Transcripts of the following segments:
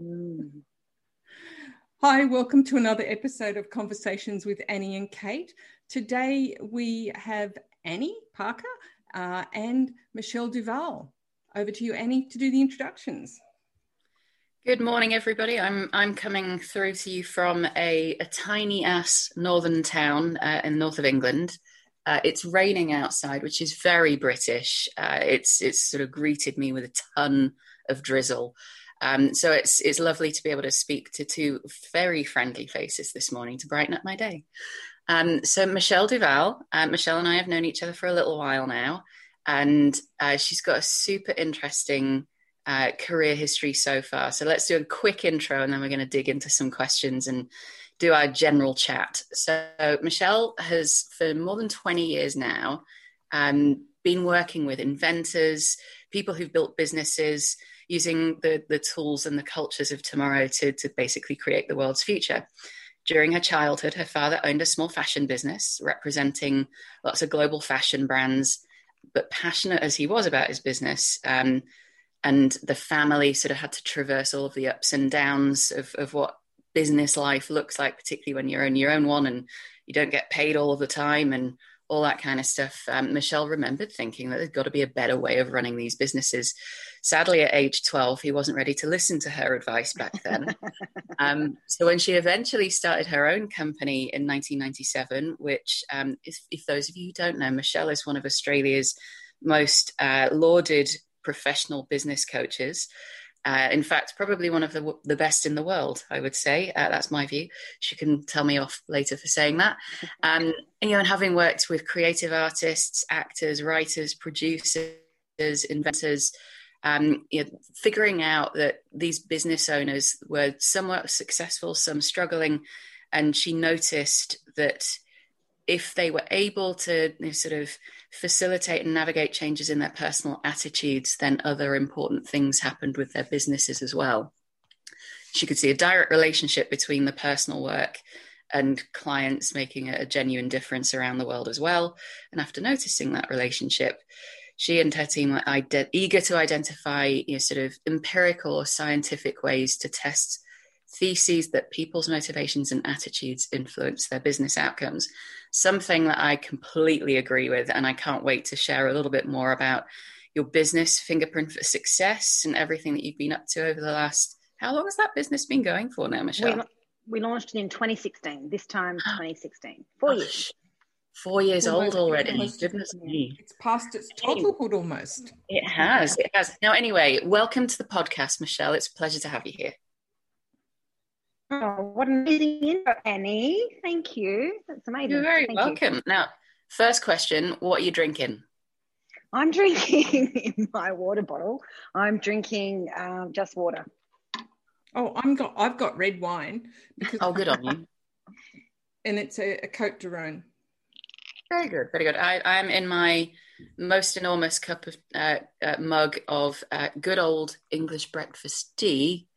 Mm. Hi, welcome to another episode of Conversations with Annie and Kate. Today we have Annie Parker uh, and Michelle Duval. Over to you, Annie, to do the introductions. Good morning, everybody. I'm I'm coming through to you from a, a tiny ass northern town uh, in the north of England. Uh, it's raining outside, which is very British. Uh, it's it's sort of greeted me with a ton of drizzle. Um, so it's it's lovely to be able to speak to two very friendly faces this morning to brighten up my day. Um, so Michelle Duval, uh, Michelle and I have known each other for a little while now, and uh, she's got a super interesting uh, career history so far. So let's do a quick intro, and then we're going to dig into some questions and do our general chat. So Michelle has, for more than twenty years now, um, been working with inventors, people who've built businesses using the, the tools and the cultures of tomorrow to, to basically create the world's future. During her childhood, her father owned a small fashion business representing lots of global fashion brands. But passionate as he was about his business, um, and the family sort of had to traverse all of the ups and downs of, of what business life looks like, particularly when you're in your own one and you don't get paid all of the time and all that kind of stuff. Um, Michelle remembered thinking that there's got to be a better way of running these businesses. Sadly, at age 12, he wasn't ready to listen to her advice back then. um, so when she eventually started her own company in 1997, which, um, if, if, those of you who don't know, Michelle is one of Australia's most uh, lauded professional business coaches. Uh, in fact, probably one of the, the best in the world, I would say. Uh, that's my view. She can tell me off later for saying that. Um, and, you know, and having worked with creative artists, actors, writers, producers, inventors, um, you know, figuring out that these business owners were somewhat successful, some struggling, and she noticed that if they were able to you know, sort of facilitate and navigate changes in their personal attitudes, then other important things happened with their businesses as well. She could see a direct relationship between the personal work and clients making a genuine difference around the world as well. And after noticing that relationship, she and her team were ide- eager to identify you know, sort of empirical or scientific ways to test theses that people's motivations and attitudes influence their business outcomes something that I completely agree with. And I can't wait to share a little bit more about your business fingerprint for success and everything that you've been up to over the last. How long has that business been going for now, Michelle? We, we launched it in 2016. This time, 2016. Four years. Four years almost, old already. Goodness me. It's past its toddlerhood almost. It has. It has. Now, anyway, welcome to the podcast, Michelle. It's a pleasure to have you here. Oh, what an amazing intro, Annie. Thank you. That's amazing. You're very Thank welcome. You. Now, first question What are you drinking? I'm drinking in my water bottle. I'm drinking um, just water. Oh, I'm got. I've got red wine. Because oh, good on you. And it's a, a Cote de Rhone. Very good, very good. I, I'm in my most enormous cup of uh, uh, mug of uh, good old English breakfast tea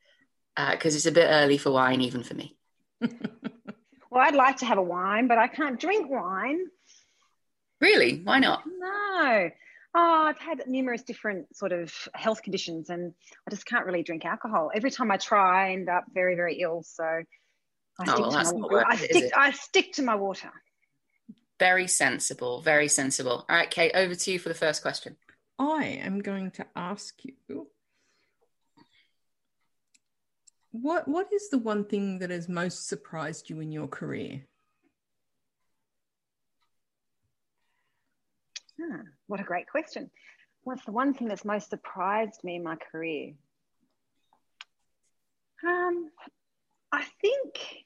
because uh, it's a bit early for wine, even for me. well, I'd like to have a wine, but I can't drink wine. Really? Why not? No. Oh, I've had numerous different sort of health conditions and I just can't really drink alcohol. Every time I try, I end up very, very ill. So I oh, well, to, my, I, stick, I stick to my water. Very sensible. Very sensible. All right, Kate, over to you for the first question. I am going to ask you what what is the one thing that has most surprised you in your career? Ah, what a great question. What's the one thing that's most surprised me in my career? Um, I think,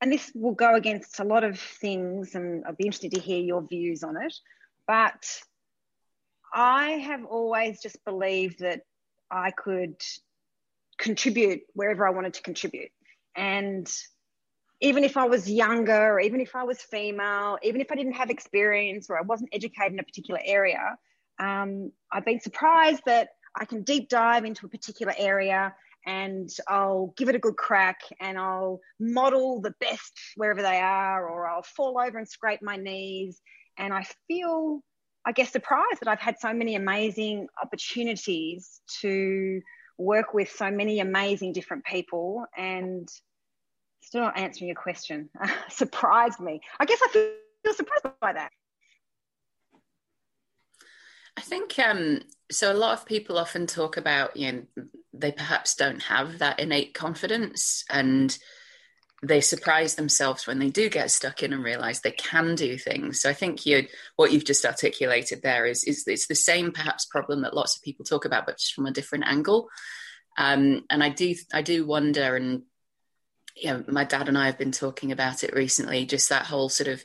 and this will go against a lot of things, and I'd be interested to hear your views on it. But I have always just believed that I could contribute wherever I wanted to contribute. And even if I was younger, or even if I was female, even if I didn't have experience or I wasn't educated in a particular area, um, I've been surprised that I can deep dive into a particular area and I'll give it a good crack and I'll model the best wherever they are, or I'll fall over and scrape my knees. And I feel, I I guess, surprised that I've had so many amazing opportunities to work with so many amazing different people and still not answering your question. surprised me. I guess I feel surprised by that. I think um, so. A lot of people often talk about, you know, they perhaps don't have that innate confidence and they surprise themselves when they do get stuck in and realize they can do things. So I think you what you've just articulated there is is it's the same perhaps problem that lots of people talk about, but just from a different angle. Um, and I do I do wonder, and you know, my dad and I have been talking about it recently. Just that whole sort of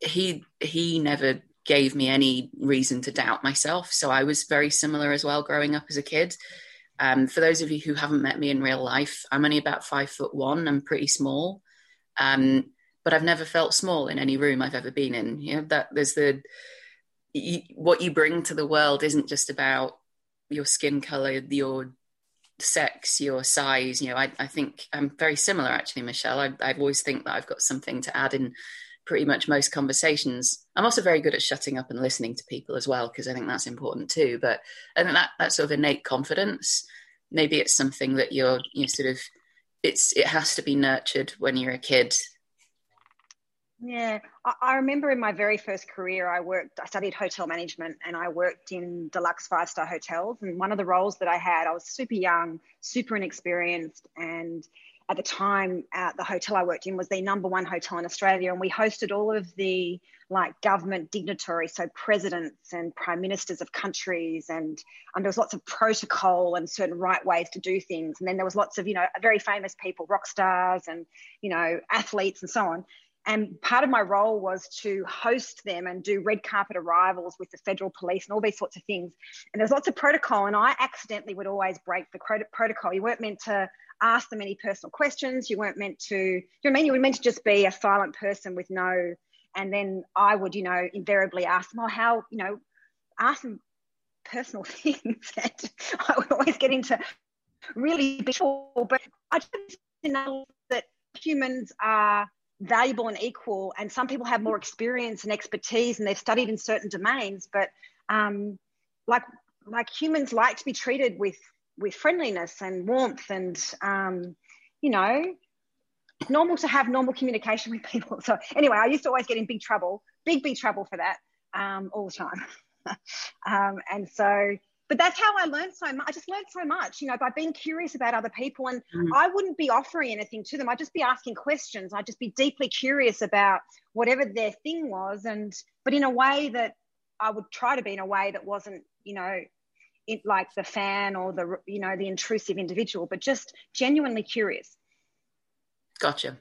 he he never gave me any reason to doubt myself. So I was very similar as well growing up as a kid. Um, for those of you who haven't met me in real life, I'm only about five foot one. I'm pretty small, um, but I've never felt small in any room I've ever been in. You know that there's the you, what you bring to the world isn't just about your skin color, your sex, your size. You know, I, I think I'm very similar actually, Michelle. I, I always think that I've got something to add in pretty much most conversations. I'm also very good at shutting up and listening to people as well because I think that's important too. But think that that sort of innate confidence, maybe it's something that you're you sort of it's it has to be nurtured when you're a kid. Yeah, I, I remember in my very first career, I worked, I studied hotel management and I worked in deluxe five star hotels. And one of the roles that I had, I was super young, super inexperienced, and at the time at the hotel I worked in was the number one hotel in Australia, and we hosted all of the like government dignitaries, so presidents and prime ministers of countries, and, and there was lots of protocol and certain right ways to do things, and then there was lots of you know very famous people, rock stars, and you know athletes and so on. And part of my role was to host them and do red carpet arrivals with the federal police and all these sorts of things. And there's lots of protocol, and I accidentally would always break the protocol. You weren't meant to ask them any personal questions. You weren't meant to, you know I mean? You were meant to just be a silent person with no, and then I would, you know, invariably ask them, oh, how, you know, ask them personal things. and I would always get into really big but I just know that humans are valuable and equal, and some people have more experience and expertise, and they've studied in certain domains, but um, like like humans like to be treated with with friendliness and warmth and um, you know normal to have normal communication with people. So anyway i used to always get in big trouble big big trouble for that um, all the time. Um, and so but that's how i learned so much i just learned so much you know by being curious about other people. And mm. i wouldn't be offering anything to them. I'd just be asking questions. I'd just be deeply curious about whatever their thing was. And but in a way that i would try to be in a way that wasn't you know it, like the fan or the you know the intrusive individual, but just genuinely curious. Gotcha.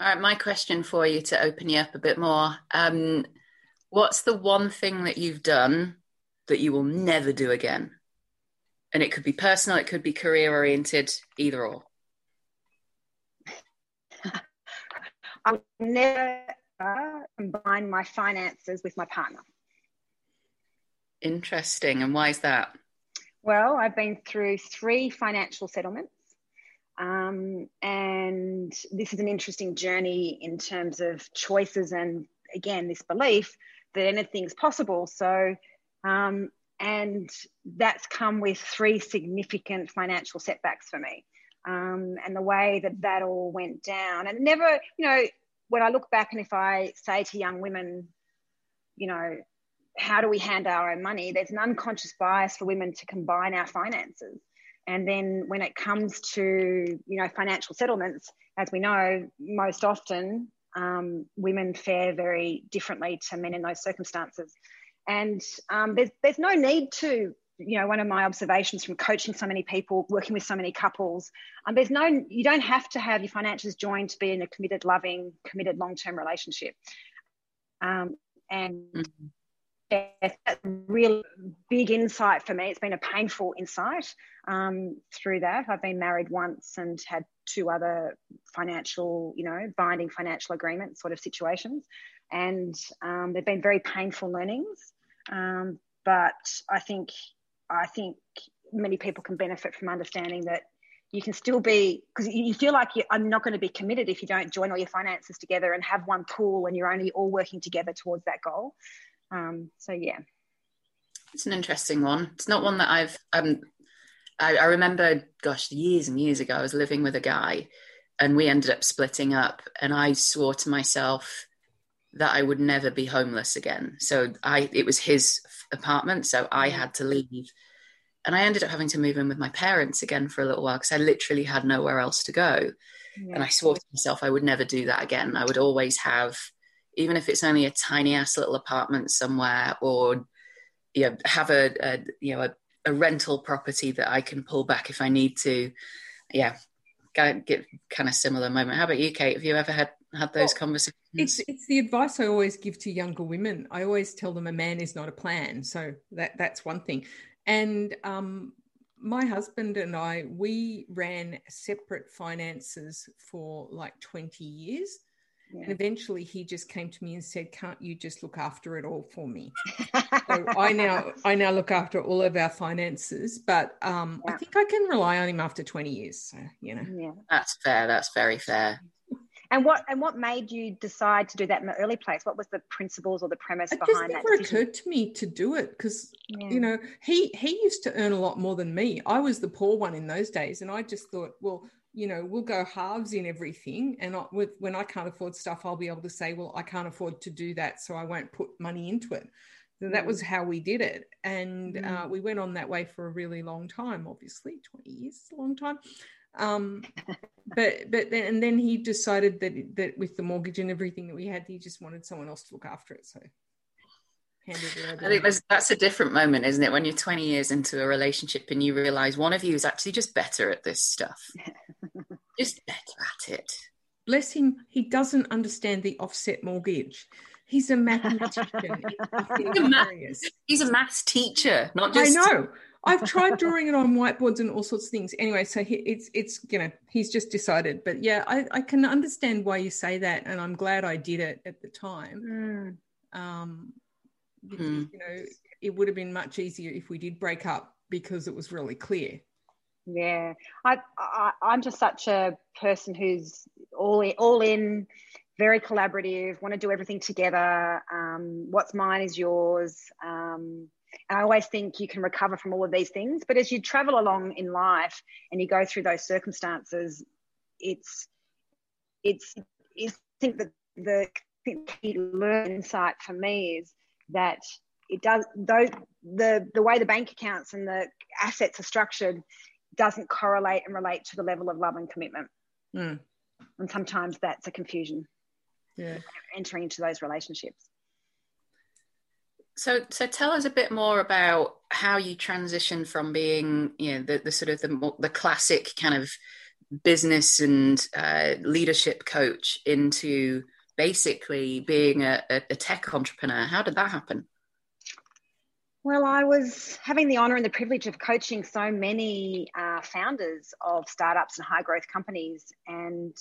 All right, my question for you to open you up a bit more. Um, what's the one thing that you've done that you will never do again? And it could be personal, it could be career oriented, either or. I would never combine my finances with my partner. Interesting. And why is that? Well, I've been through three financial settlements. Um, and this is an interesting journey in terms of choices and, again, this belief that anything's possible. So, um, and that's come with three significant financial setbacks for me. Um, and the way that that all went down. And never, you know, when I look back and if I say to young women, you know, how do we handle our own money? There's an unconscious bias for women to combine our finances. And then when it comes to, you know, financial settlements, as we know, most often um, women fare very differently to men in those circumstances. And um, there's, there's no need to, you know, one of my observations from coaching so many people, working with so many couples, um, there's no, you don't have to have your finances joined to be in a committed, loving, committed long-term relationship. Um, and mm-hmm yes, that's a real big insight for me. It's been a painful insight um, through that. I've been married once and had two other financial, you know, binding financial agreement sort of situations. And um, they've been very painful learnings. Um, but I think, I think many people can benefit from understanding that you can still be because you feel like I'm not going to be committed if you don't join all your finances together and have one pool and you're only all working together towards that goal. Um, so yeah, it's an interesting one. It's not one that I've. Um, I, I remember, gosh, years and years ago, I was living with a guy, and we ended up splitting up, and I swore to myself that I would never be homeless again. So I, it was his apartment, so I had to leave and I ended up having to move in with my parents again for a little while because I literally had nowhere else to go. Yeah. And I swore to myself I would never do that again. I would always have, even if it's only a tiny ass little apartment somewhere, or you know, have a, a you know a, a, rental property that I can pull back if I need to. Yeah, get kind of similar moment. How about you, Kate? Have you ever had had those well, conversations? It's it's the advice I always give to younger women. I always tell them a man is not a plan. So that that's one thing. And um, my husband and I, we ran separate finances for like 20 years. Yeah. And eventually he just came to me and said, Can't you just look after it all for me? so I now I now look after all of our finances, but um, yeah. I think I can rely on him after 20 years. So, you know. Yeah. That's fair. That's very fair. And what and what made you decide to do that in the early place? What was the principles or the premise it behind that? It never occurred to me to do it because yeah. you know he he used to earn a lot more than me. I was the poor one in those days, and I just thought, well, you know, we'll go halves in everything. And I, with when I can't afford stuff, I'll be able to say, well, I can't afford to do that, so I won't put money into it. So that was mm. how we did it, and mm. uh, we went on that way for a really long time. Obviously, twenty years is a long time. Um, but but then and then he decided that that with the mortgage and everything that we had, he just wanted someone else to look after it. So I think that's a different moment, isn't it? When you're 20 years into a relationship and you realize one of you is actually just better at this stuff, just better at it. Bless him, he doesn't understand the offset mortgage. He's a mathematician. he's, a math, he's a maths teacher, not just. I know. I've tried drawing it on whiteboards and all sorts of things. Anyway, so he, it's it's you know he's just decided. But yeah, I, I can understand why you say that, and I'm glad I did it at the time. Mm. Um, because, mm. you know, it would have been much easier if we did break up because it was really clear. Yeah, I, I I'm just such a person who's all in, all in, very collaborative. Want to do everything together. Um, what's mine is yours. Um, and I always think you can recover from all of these things. But as you travel along in life and you go through those circumstances, it's it's, I think that the key learn insight for me is that it does though the the way the bank accounts and the assets are structured doesn't correlate and relate to the level of love and commitment. Mm. And sometimes that's a confusion. Yeah. Entering into those relationships. So, so tell us a bit more about how you transition from being, you know, the, the sort of the, the classic kind of business and uh, leadership coach into basically being a, a, tech entrepreneur. How did that happen? Well, I was having the honor and the privilege of coaching so many uh, founders of startups and high growth companies, and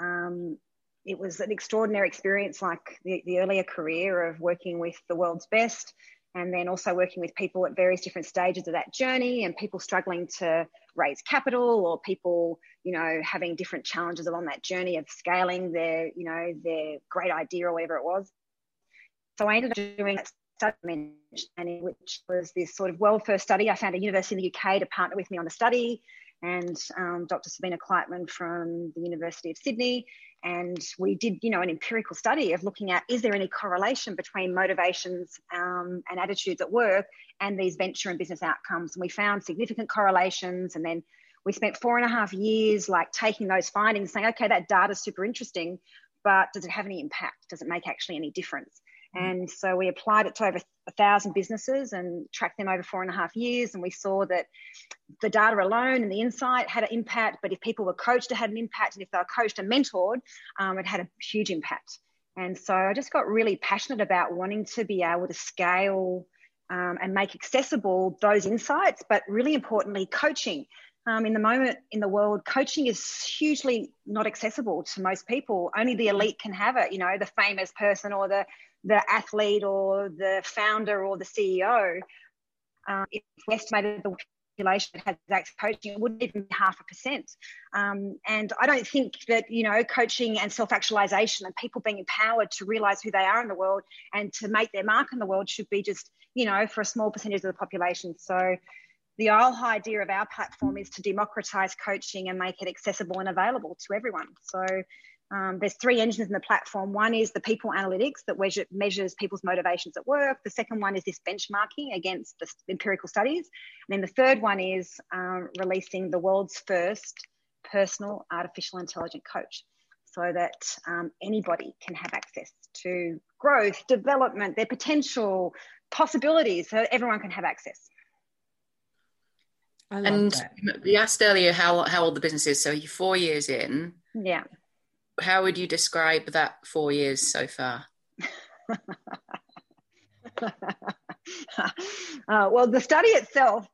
um, it was an extraordinary experience like the, the earlier career of working with the world's best and then also working with people at various different stages of that journey and people struggling to raise capital or people you know having different challenges along that journey of scaling their you know their great idea or whatever it was. So i ended up doing that study mentioned, which was this sort of welfare study i found a university in the uk to partner with me on the study and um, Dr. Sabina Kleitman from the University of Sydney. And we did, you know, an empirical study of looking at is there any correlation between motivations um, and attitudes at work and these venture and business outcomes. And we found significant correlations. And then we spent four and a half years like taking those findings, saying, okay, that data is super interesting, but does it have any impact? Does it make actually any difference? Mm. And so we applied it to over a thousand businesses and tracked them over four and a half years. And we saw that the data alone and the insight had an impact. But if people were coached, it had an impact. And if they were coached and mentored, um, it had a huge impact. And so I just got really passionate about wanting to be able to scale um, and make accessible those insights, but really importantly, coaching. Um, in the moment in the world, coaching is hugely not accessible to most people. Only the elite can have it, you know, the famous person or the the athlete or the founder or the CEO. Um, if we estimated the population that has access coaching, it wouldn't even be half a percent. Um, and I don't think that, you know, coaching and self actualization and people being empowered to realize who they are in the world and to make their mark in the world should be just, you know, for a small percentage of the population. So the whole idea of our platform is to democratize coaching and make it accessible and available to everyone. So um, there's three engines in the platform. One is the people analytics that measures people's motivations at work. The second one is this benchmarking against the empirical studies. And then the third one is um, releasing the world's first personal artificial intelligent coach so that um, anybody can have access to growth, development, their potential, possibilities, so everyone can have access. and that. you asked earlier how, how old the business is. So you're four years in. Yeah how would you describe that four years so far? uh, well, the study itself,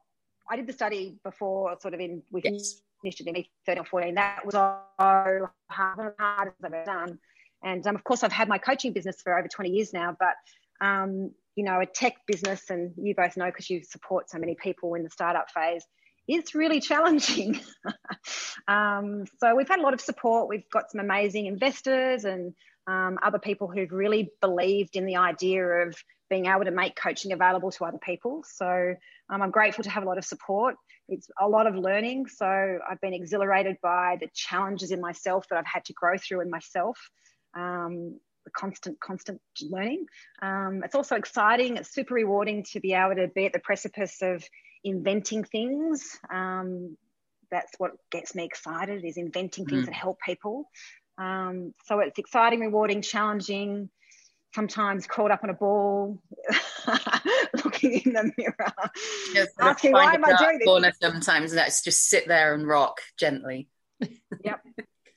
I did the study before, sort of in we yes. finished it in 13 or 14. That was so hard, hard as I've ever done. And um, of course, I've had my coaching business for over 20 years now, but um, you know, a tech business, and you both know because you support so many people in the startup phase, is really challenging. um, so we've had a lot of support. We've got some amazing investors and um, other people who've really believed in the idea of being able to make coaching available to other people. So um, I'm grateful to have a lot of support. It's a lot of learning. So I've been exhilarated by the challenges in myself that I've had to grow through in myself. Um, the constant, constant learning. Um, it's also exciting. It's super rewarding to be able to be at the precipice of inventing things. Um, that's what gets me excited is inventing things mm. that help people. Um, so it's exciting, rewarding, challenging, sometimes caught up on a ball, looking in the mirror, just asking why am I doing this? Corner sometimes let's just sit there and rock gently. Yep.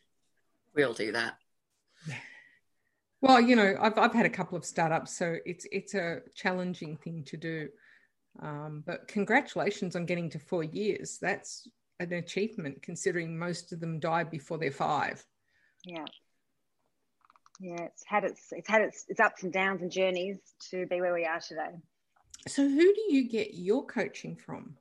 we all do that. Well, you know, I've I've had a couple of startups, so it's it's a challenging thing to do. Um, but congratulations on getting to four years. That's an achievement considering most of them die before they're five. Yeah. Yeah, it's had its it's had its, its ups and downs and journeys to be where we are today. So who do you get your coaching from?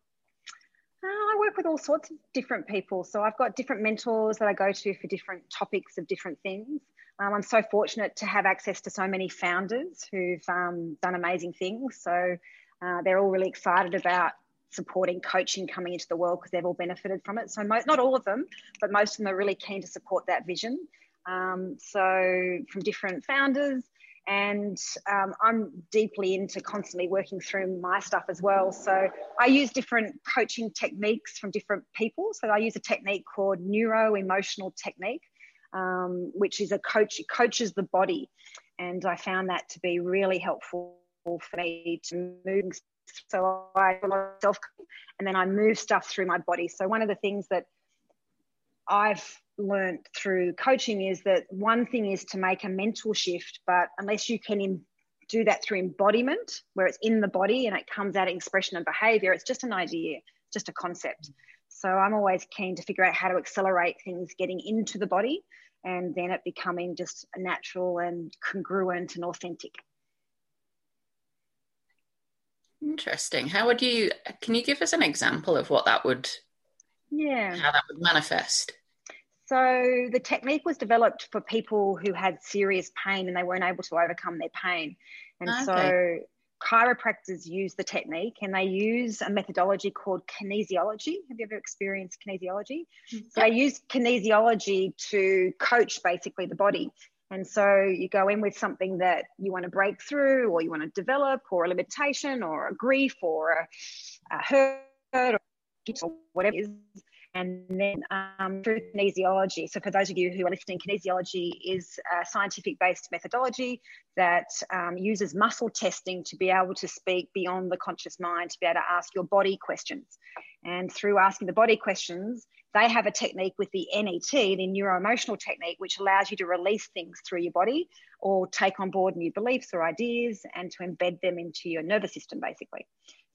Uh, I work with all sorts of different people. So I've got different mentors that I go to for different topics of different things. Um, I'm so fortunate to have access to so many founders who've um, done amazing things. So uh, they're all really excited about supporting coaching coming into the world because they've all benefited from it. So not all of them, but most of them are really keen to support that vision. Um, so from different founders, and um, I'm deeply into constantly working through my stuff as well. So I use different coaching techniques from different people. So I use a technique called neuro emotional technique, um, which is a coach it coaches the body, and I found that to be really helpful for me to move. So I self, and then I move stuff through my body. So one of the things that I've learned through coaching is that one thing is to make a mental shift, but unless you can in, do that through embodiment, where it's in the body and it comes out in expression and behavior, it's just an idea, just a concept. So I'm always keen to figure out how to accelerate things getting into the body and then it becoming just natural and congruent and authentic. Interesting. How would you? Can you give us an example of what that would? Yeah. How that would manifest? So the technique was developed for people who had serious pain and they weren't able to overcome their pain, and okay. so chiropractors use the technique and they use a methodology called kinesiology. Have you ever experienced kinesiology? So they use kinesiology to coach basically the body. And so you go in with something that you want to break through or you want to develop or a limitation or a grief or a, a hurt or whatever it is. And then um, through kinesiology. So, for those of you who are listening, kinesiology is a scientific based methodology that um, uses muscle testing to be able to speak beyond the conscious mind, to be able to ask your body questions. And through asking the body questions, they have a technique with the NET, the neuroemotional technique, which allows you to release things through your body or take on board new beliefs or ideas and to embed them into your nervous system, basically.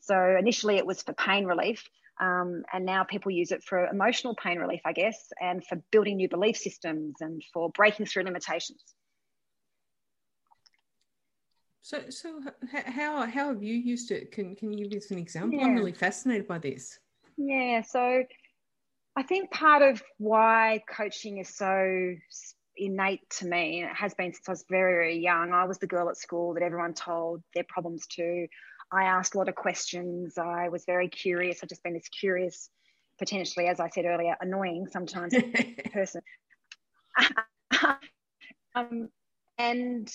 So initially it was for pain relief, um, and now people use it for emotional pain relief, I guess, and for building new belief systems and for breaking through limitations. So, so how how have you used it? Can can you give us an example? Yeah. I'm really fascinated by this. Yeah, so I think part of why coaching is so innate to me, and it has been since I was very, very young. I was the girl at school that everyone told their problems to. I asked a lot of questions. I was very curious. I've just been this curious, potentially, as I said earlier, annoying sometimes person. um, and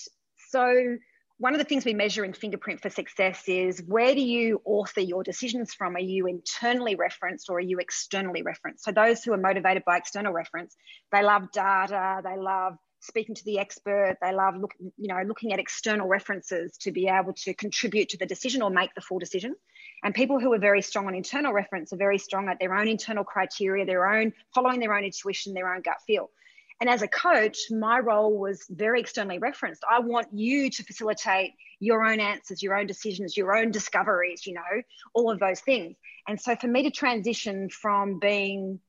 so one of the things we measure in fingerprint for success is where do you author your decisions from are you internally referenced or are you externally referenced so those who are motivated by external reference they love data they love speaking to the expert they love look, you know looking at external references to be able to contribute to the decision or make the full decision and people who are very strong on internal reference are very strong at their own internal criteria their own following their own intuition their own gut feel and as a coach, my role was very externally referenced. I want you to facilitate your own answers, your own decisions, your own discoveries, you know, all of those things. And so for me to transition from being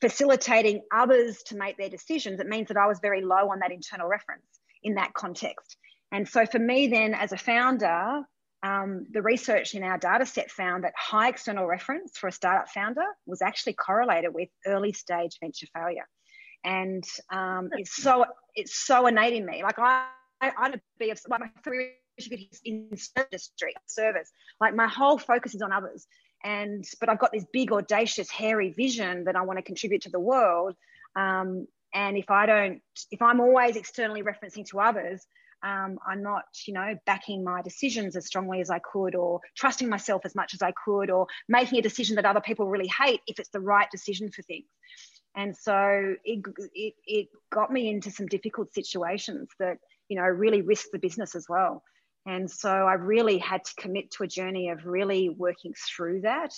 facilitating others to make their decisions, it means that I was very low on that internal reference in that context. And so for me, then as a founder, um, the research in our data set found that high external reference for a startup founder was actually correlated with early stage venture failure and um, it's so it's so innate in me. Like I, I I'd be like my career in industry service. Like my whole focus is on others, and but I've got this big audacious hairy vision that I want to contribute to the world. Um, and if I don't, if I'm always externally referencing to others, um, I'm not, you know, backing my decisions as strongly as I could, or trusting myself as much as I could, or making a decision that other people really hate if it's the right decision for things and so it, it, it got me into some difficult situations that you know really risked the business as well and so i really had to commit to a journey of really working through that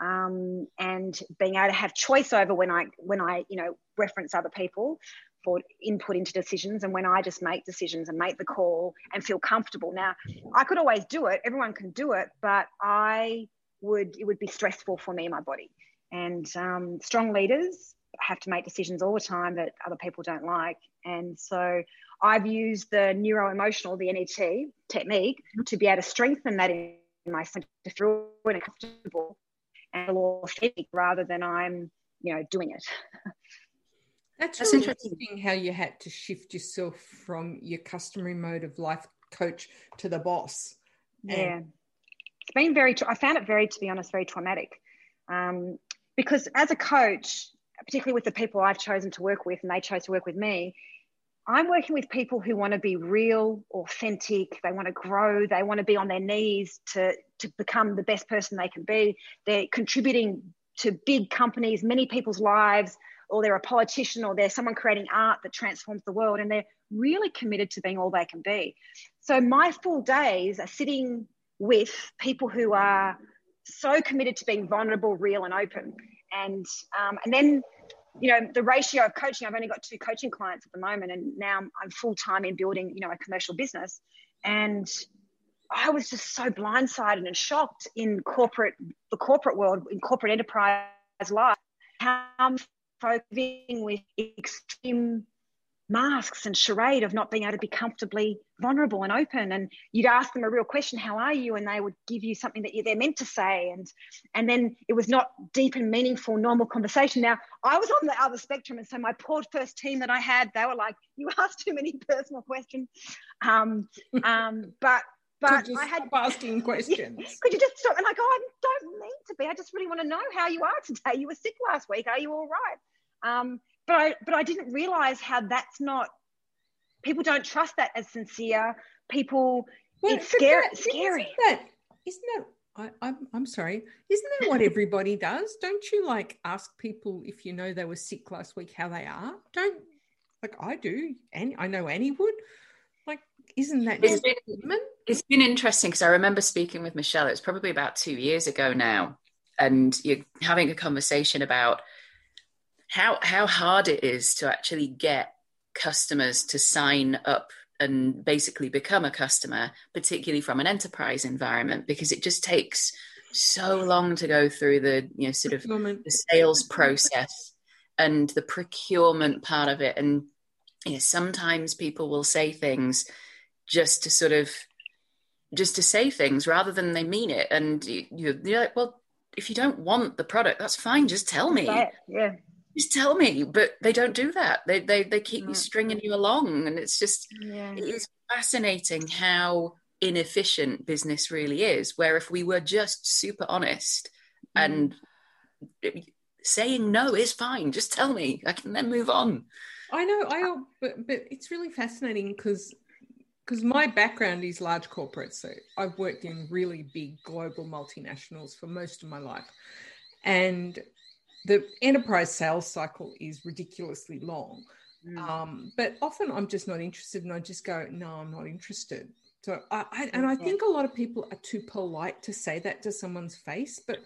um, and being able to have choice over when i when i you know reference other people for input into decisions and when i just make decisions and make the call and feel comfortable. Now i could always do it. Everyone can do it but i would it would be stressful for me and my body. And um, strong leaders have to make decisions all the time that other people don't like. And so I've used the neuro emotional, the NET technique to be able to strengthen that in myself to feel and comfortable and authentic rather than I'm, you know, doing it. That's, That's really interesting how you had to shift yourself from your customary mode of life coach to the boss. Yeah. And- it's been very, I found it very, to be honest, very traumatic. Um, because as a coach, particularly with the people I've chosen to work with and they chose to work with me, I'm working with people who want to be real, authentic, they want to grow, they want to be on their knees to, to become the best person they can be. They're contributing to big companies, many people's lives, or they're a politician or they're someone creating art that transforms the world and they're really committed to being all they can be. So my full days are sitting with people who are so committed to being vulnerable, real, and open and um, and then you know the ratio of coaching i've only got two coaching clients at the moment and now i'm full-time in building you know a commercial business. And i was just so blindsided and shocked in corporate the corporate world in corporate enterprise life. How i'm focusing with extreme masks and charade of not being able to be comfortably vulnerable and open and you'd ask them a real question how are you and they would give you something that they're meant to say and and then it was not deep and meaningful normal conversation now i was on the other spectrum and so my poor first team that i had they were like you asked too many personal questions um um but but I had asking questions. Could you just stop? And I go, I don't need to be. I just really want to know how you are today. You were sick last week. Are you all right? Um, but I but I didn't realize how that's not people don't trust that as sincere. People well, it's scary that, scary. Isn't that isn't that I, I'm, I'm sorry. Isn't that what everybody does? Don't you like ask people if you know they were sick last week how they are? Don't like I do, and I know Annie would. Like, isn't that it's been, it's been interesting because I remember speaking with Michelle. It's probably about two years ago now, and you're having a conversation about how how hard it is to actually get customers to sign up and basically become a customer, particularly from an enterprise environment, because it just takes so long to go through the you know sort of the sales process and the procurement part of it. And you know, sometimes people will say things just to sort of just to say things rather than they mean it. And you, you're like, well, if you don't want the product, that's fine. Just tell me. Yeah. Just tell me. But they don't do that. They they they keep mm. stringing you along, and it's just yeah. it is fascinating how inefficient business really is. Where if we were just super honest mm. and saying no is fine, just tell me. I can then move on. I know. I but but it's really fascinating because because my background is large corporates. So I've worked in really big global multinationals for most of my life. And the enterprise sales cycle is ridiculously long. Mm. Um, but often I'm just not interested and I just go, no, I'm not interested. So I, I and I think a lot of people are too polite to say that to someone's face, but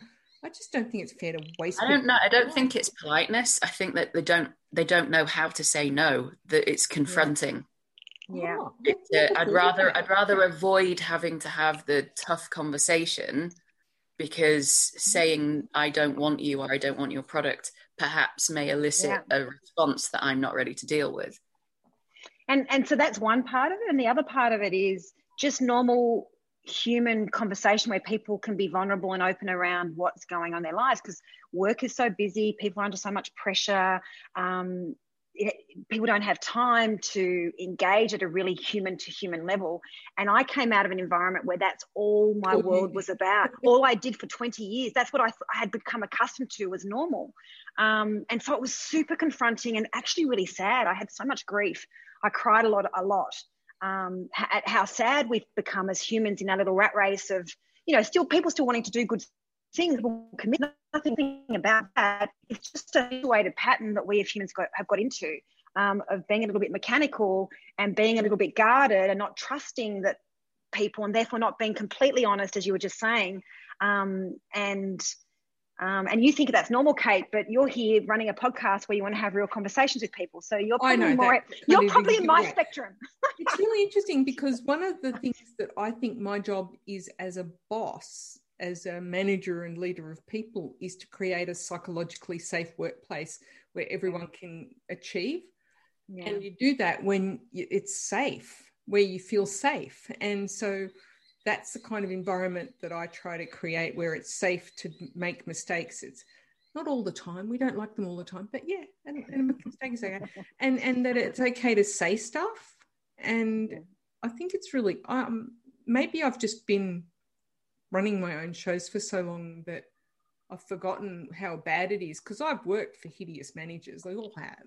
I just don't think it's fair to waste. I don't know. I don't think it's politeness. I think that they don't they don't know how to say no. That it's confronting. Yeah. Oh, uh, I'd rather I'd rather avoid having to have the tough conversation because saying I don't want you or I don't want your product perhaps may elicit yeah. a response that I'm not ready to deal with. And and so that's one part of it and the other part of it is just normal human conversation where people can be vulnerable and open around what's going on in their lives because work is so busy people are under so much pressure um, people don't have time to engage at a really human to human level. And I came out of an environment where that's all my world was about. all I did for 20 years, that's what I, I had become accustomed to was normal. Um, and so it was super confronting and actually really sad. I had so much grief. I cried a lot, a lot um, at how sad we've become as humans in our little rat race of, you know, still people still wanting to do good things will commit nothing about that. It's just a situated pattern that we as humans got, have got into um, of being a little bit mechanical and being a little bit guarded and not trusting that people and therefore not being completely honest, as you were just saying. Um, and um, and you think that's normal, Kate, but you're here running a podcast where you want to have real conversations with people. So you're probably more, you're probably in my spectrum. it's really interesting because one of the things that I think my job is as a boss as a manager and leader of people is to create a psychologically safe workplace where everyone can achieve. Yeah. And you do that when it's safe, where you feel safe. And so that's the kind of environment that I try to create where it's safe to make mistakes. It's not all the time. We don't like them all the time, but yeah, and, and a mistake is okay. And and that it's okay to say stuff. And I think it's really um maybe I've just been running my own shows for so long that I've forgotten how bad it is because I've worked for hideous managers, they all have.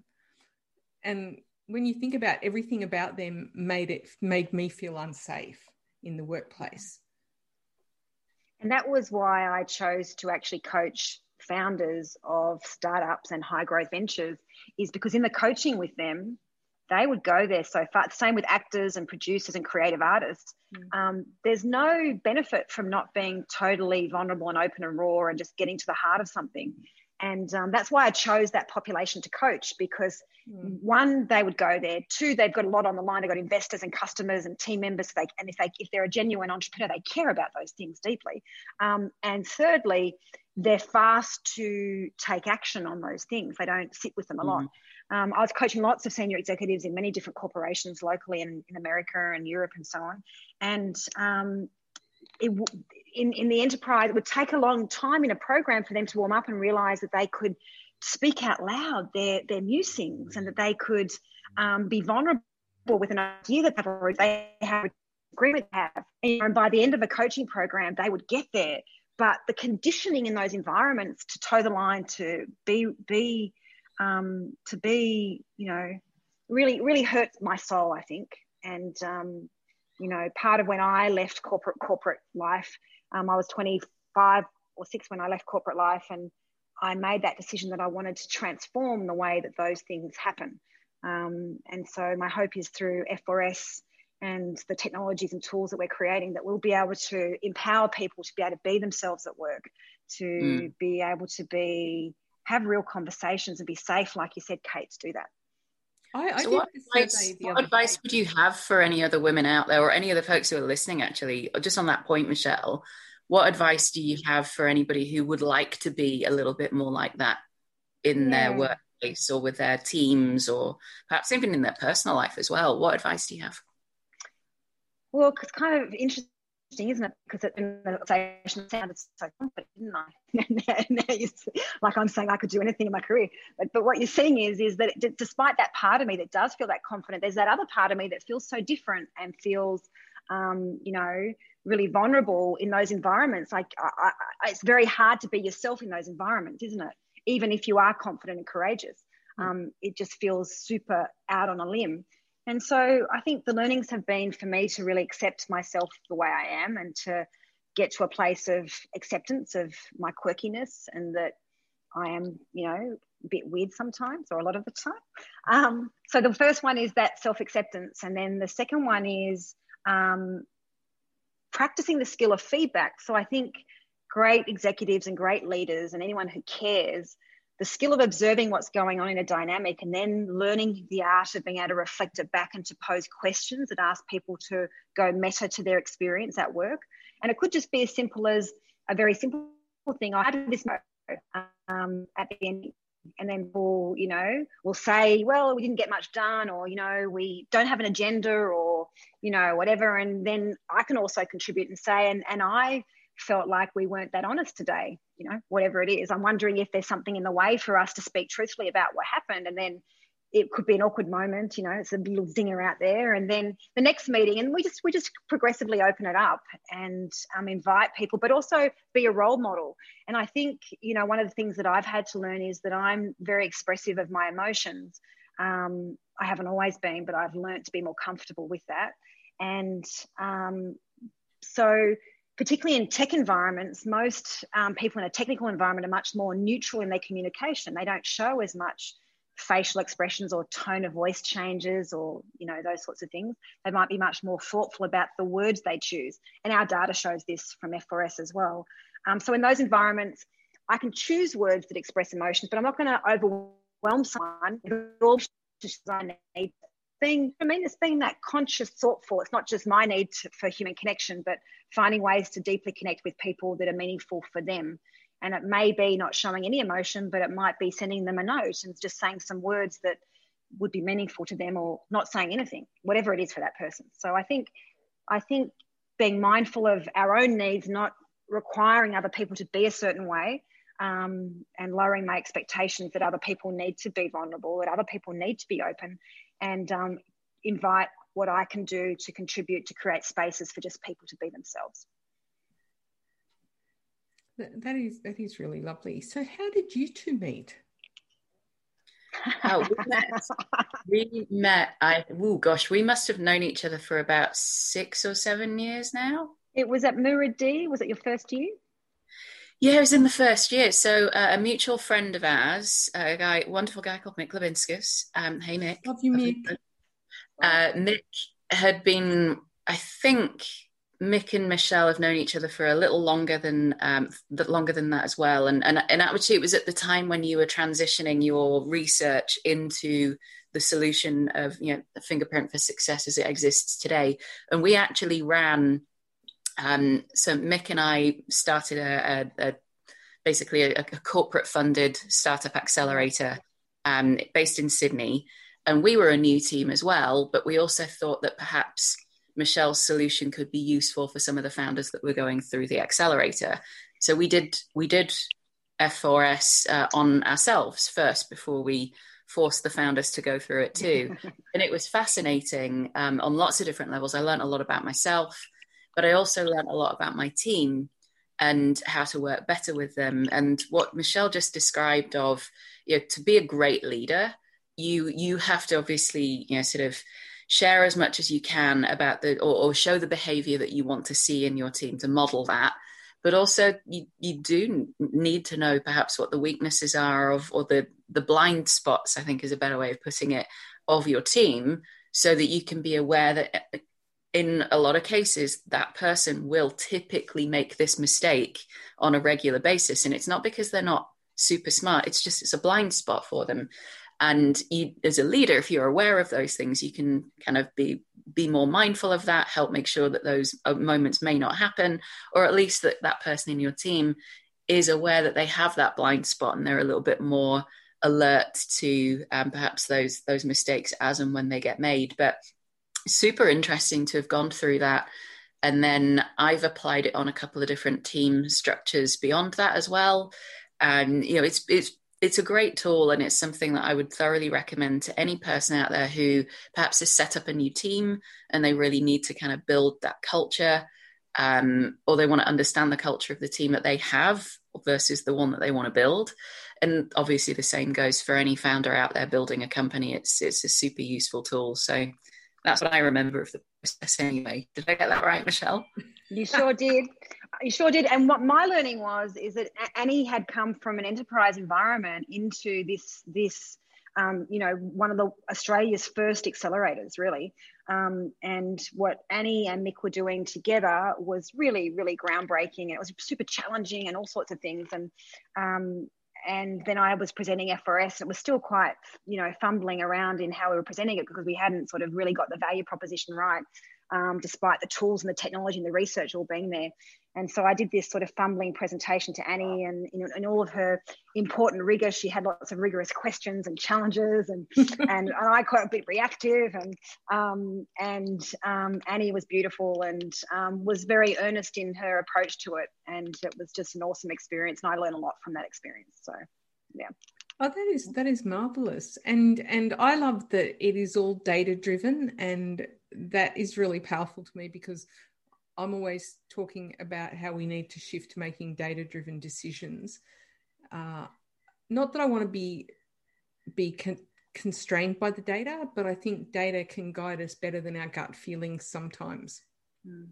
And when you think about everything about them made it made me feel unsafe in the workplace. And that was why I chose to actually coach founders of startups and high growth ventures is because in the coaching with them they would go there so far. Same with actors and producers and creative artists. Mm. Um, there's no benefit from not being totally vulnerable and open and raw and just getting to the heart of something. And um, that's why I chose that population to coach because mm. one, they would go there. Two, they've got a lot on the line. They've got investors and customers and team members. So they, and if they if they're a genuine entrepreneur, they care about those things deeply. Um, and thirdly, they're fast to take action on those things. They don't sit with them a lot. Mm. Um, I was coaching lots of senior executives in many different corporations locally in, in America and Europe and so on. And um, it, in, in the enterprise, it would take a long time in a program for them to warm up and realize that they could speak out loud their, their musings and that they could um, be vulnerable with an idea that they have agreement have. And by the end of a coaching program, they would get there. But the conditioning in those environments to toe the line, to be be um, to be, you know, really, really hurt my soul, I think. And, um, you know, part of when I left corporate corporate life, um, I was 25 or six when I left corporate life, and I made that decision that I wanted to transform the way that those things happen. Um, and so my hope is through F4S and the technologies and tools that we're creating that we'll be able to empower people to be able to be themselves at work, to mm. be able to be have real conversations and be safe, like you said, Kate, to do that. I, I so what advice, what advice would you have for any other women out there or any other folks who are listening, actually, just on that point, Michelle? What advice do you have for anybody who would like to be a little bit more like that in yeah. their workplace or with their teams or perhaps even in their personal life as well? What advice do you have? Well, it's kind of interesting isn't it? Because in the conversation sounded so confident, didn't I? like I'm saying I could do anything in my career. But, but what you're seeing is, is that it, despite that part of me that does feel that confident, there's that other part of me that feels so different and feels, um, you know, really vulnerable in those environments. Like I, I, it's very hard to be yourself in those environments, isn't it? Even if you are confident and courageous, mm. um, it just feels super out on a limb. And so I think the learnings have been for me to really accept myself the way I am and to get to a place of acceptance of my quirkiness and that I am, you know, a bit weird sometimes or a lot of the time. Um, so the first one is that self acceptance. And then the second one is um, practicing the skill of feedback. So I think great executives and great leaders and anyone who cares the skill of observing what's going on in a dynamic and then learning the art of being able to reflect it back and to pose questions that ask people to go meta to their experience at work. And it could just be as simple as a very simple thing. I had this um, at the end, and then we'll, you know, we'll say, well, we didn't get much done, or you know, we don't have an agenda, or you know, whatever. And then I can also contribute and say, and and I felt like we weren't that honest today, you know, whatever it is. I'm wondering if there's something in the way for us to speak truthfully about what happened. And then it could be an awkward moment, you know, it's a little zinger out there. And then the next meeting, and we just we just progressively open it up and um, invite people, but also be a role model. And I think, you know, one of the things that I've had to learn is that I'm very expressive of my emotions. Um, I haven't always been, but I've learned to be more comfortable with that. And um, so particularly in tech environments, most um, people in a technical environment are much more neutral in their communication. They don't show as much facial expressions or tone of voice changes or you know those sorts of things. They might be much more thoughtful about the words they choose. And our data shows this from f4s as well. Um, so in those environments i can choose words that express emotions but i'm not going to overwhelm someone with all being i mean it's being that conscious thoughtful. It's not just my need to, for human connection but finding ways to deeply connect with people that are meaningful for them. And it may be not showing any emotion but it might be sending them a note and just saying some words that would be meaningful to them or not saying anything whatever it is for that person. So i think i think being mindful of our own needs not requiring other people to be a certain way um, and lowering my expectations that other people need to be vulnerable, that other people need to be open, and um, invite what I can do to contribute to create spaces for just people to be themselves. That is that is really lovely. So, how did you two meet? Oh, we met. we met. I oh gosh, we must have known each other for about six or seven years now. It was at muru-D. Was it your first year? Yeah, it was in the first year. So uh, a mutual friend of ours, a guy, wonderful guy called Mick Liubinskas. Um, hey Mick. Love you, Mick. Uh, Mick had been, I think, Mick and Michelle have known each other for a little longer than um, longer than that as well. And, and and actually, it was at the time when you were transitioning your research into the solution of you know fingerprint for success as it exists today. And we actually ran um, so Mick and I started a, a, a basically a, a, corporate funded startup accelerator um, based in Sydney, and we were a new team as well. But we also thought that perhaps Michelle's solution could be useful for some of the founders that were going through the accelerator. So we did we did F4S uh, on ourselves first before we forced the founders to go through it too. and it was fascinating um, on lots of different levels. I learned a lot about myself but I also learned a lot about my team and how to work better with them. And what Michelle just described of, you know, to be a great leader, you you have to obviously, you know, sort of share as much as you can about the or, or show the behavior that you want to see in your team to model that. But also you, you do need to know perhaps what the weaknesses are of or the the blind spots, I think is a better way of putting it, of your team so that you can be aware that in a lot of cases, that person will typically make this mistake on a regular basis. And it's not because they're not super smart, it's just it's a blind spot for them. And you, as a leader, if you're aware of those things, you can kind of be be more mindful of that, help make sure that those uh, moments may not happen, or at least that that person in your team is aware that they have that blind spot and they're a little bit more alert to um, perhaps those those mistakes as and when they get made. But super interesting to have gone through that And then I've applied it on a couple of different team structures beyond that as well. And you know, it's it's it's a great tool and it's something that I would thoroughly recommend to any person out there who perhaps has set up a new team and they really need to kind of build that culture um, or they want to understand the culture of the team that they have versus the one that they want to build. And obviously, the same goes for any founder out there building a company. It's it's a super useful tool. So that's what I remember of the process anyway. Did I get that right, Michelle? You sure did. You sure did. And what my learning was is that Annie had come from an enterprise environment into this this um, you know one of the Australia's first accelerators, really. Um, and what Annie and Mick were doing together was really, really groundbreaking. It was super challenging and all sorts of things. And um, and then I was presenting F4S. It was still quite, you know, fumbling around in how we were presenting it because we hadn't sort of really got the value proposition right um, despite the tools and the technology and the research all being there. And so I did this sort of fumbling presentation to Annie, and in, in all of her important rigor, she had lots of rigorous questions and challenges, and and, I quite a bit reactive, and um, and um, Annie was beautiful and um, was very earnest in her approach to it, and it was just an awesome experience, and I learned a lot from that experience. So, yeah. Oh, that is that is marvelous, and and I love that it is all data driven, and that is really powerful to me because I'm always talking about how we need to shift to making data driven decisions. Uh, not that I want to be be con- constrained by the data, but I think data can guide us better than our gut feelings sometimes. Mm.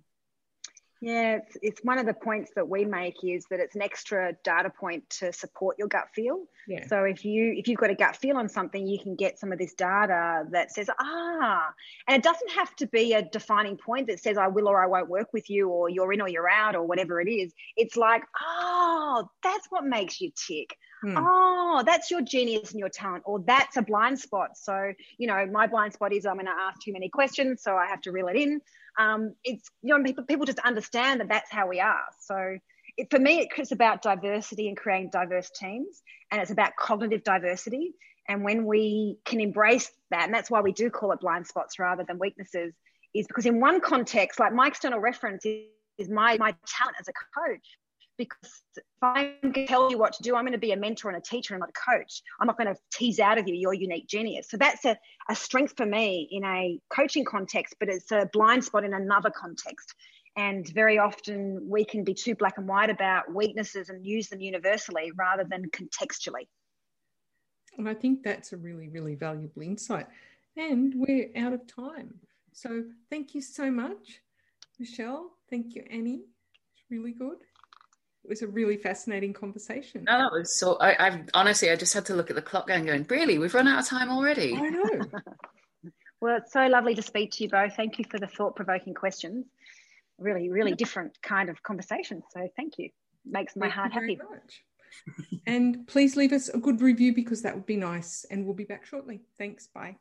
Yeah, it's, it's one of the points that we make is that it's an extra data point to support your gut feel. Yeah. So if you if you've got a gut feel on something, you can get some of this data that says ah, and it doesn't have to be a defining point that says I will or I won't work with you or you're in or you're out or whatever it is. It's like oh, that's what makes you tick. Hmm. Oh, that's your genius and your talent, or that's a blind spot. So, you know, my blind spot is I'm going to ask too many questions, so I have to reel it in um, it's you know people, people just understand that that's how we are. So it, for me it's about diversity and creating diverse teams and it's about cognitive diversity. And when we can embrace that and that's why we do call it blind spots rather than weaknesses is because in one context like my external reference is, is my my talent as a coach because if I can tell you what to do, I'm going to be a mentor and a teacher and not a coach. I'm not going to tease out of you your unique genius. So that's a, a strength for me in a coaching context, but it's a blind spot in another context. And very often we can be too black and white about weaknesses and use them universally rather than contextually. And I think that's a really, really valuable insight. And we're out of time. So thank you so much, Michelle. Thank you, Annie. It's really good it was a really fascinating conversation. No, that was so. I, I honestly, I just had to look at the clock and going, really, we've run out of time already. I know. well, it's so lovely to speak to you both. Thank you for the thought-provoking questions. Really, really different kind of conversation. So, thank you. Makes my thank heart happy. and please leave us a good review because that would be nice. And we'll be back shortly. Thanks. Bye.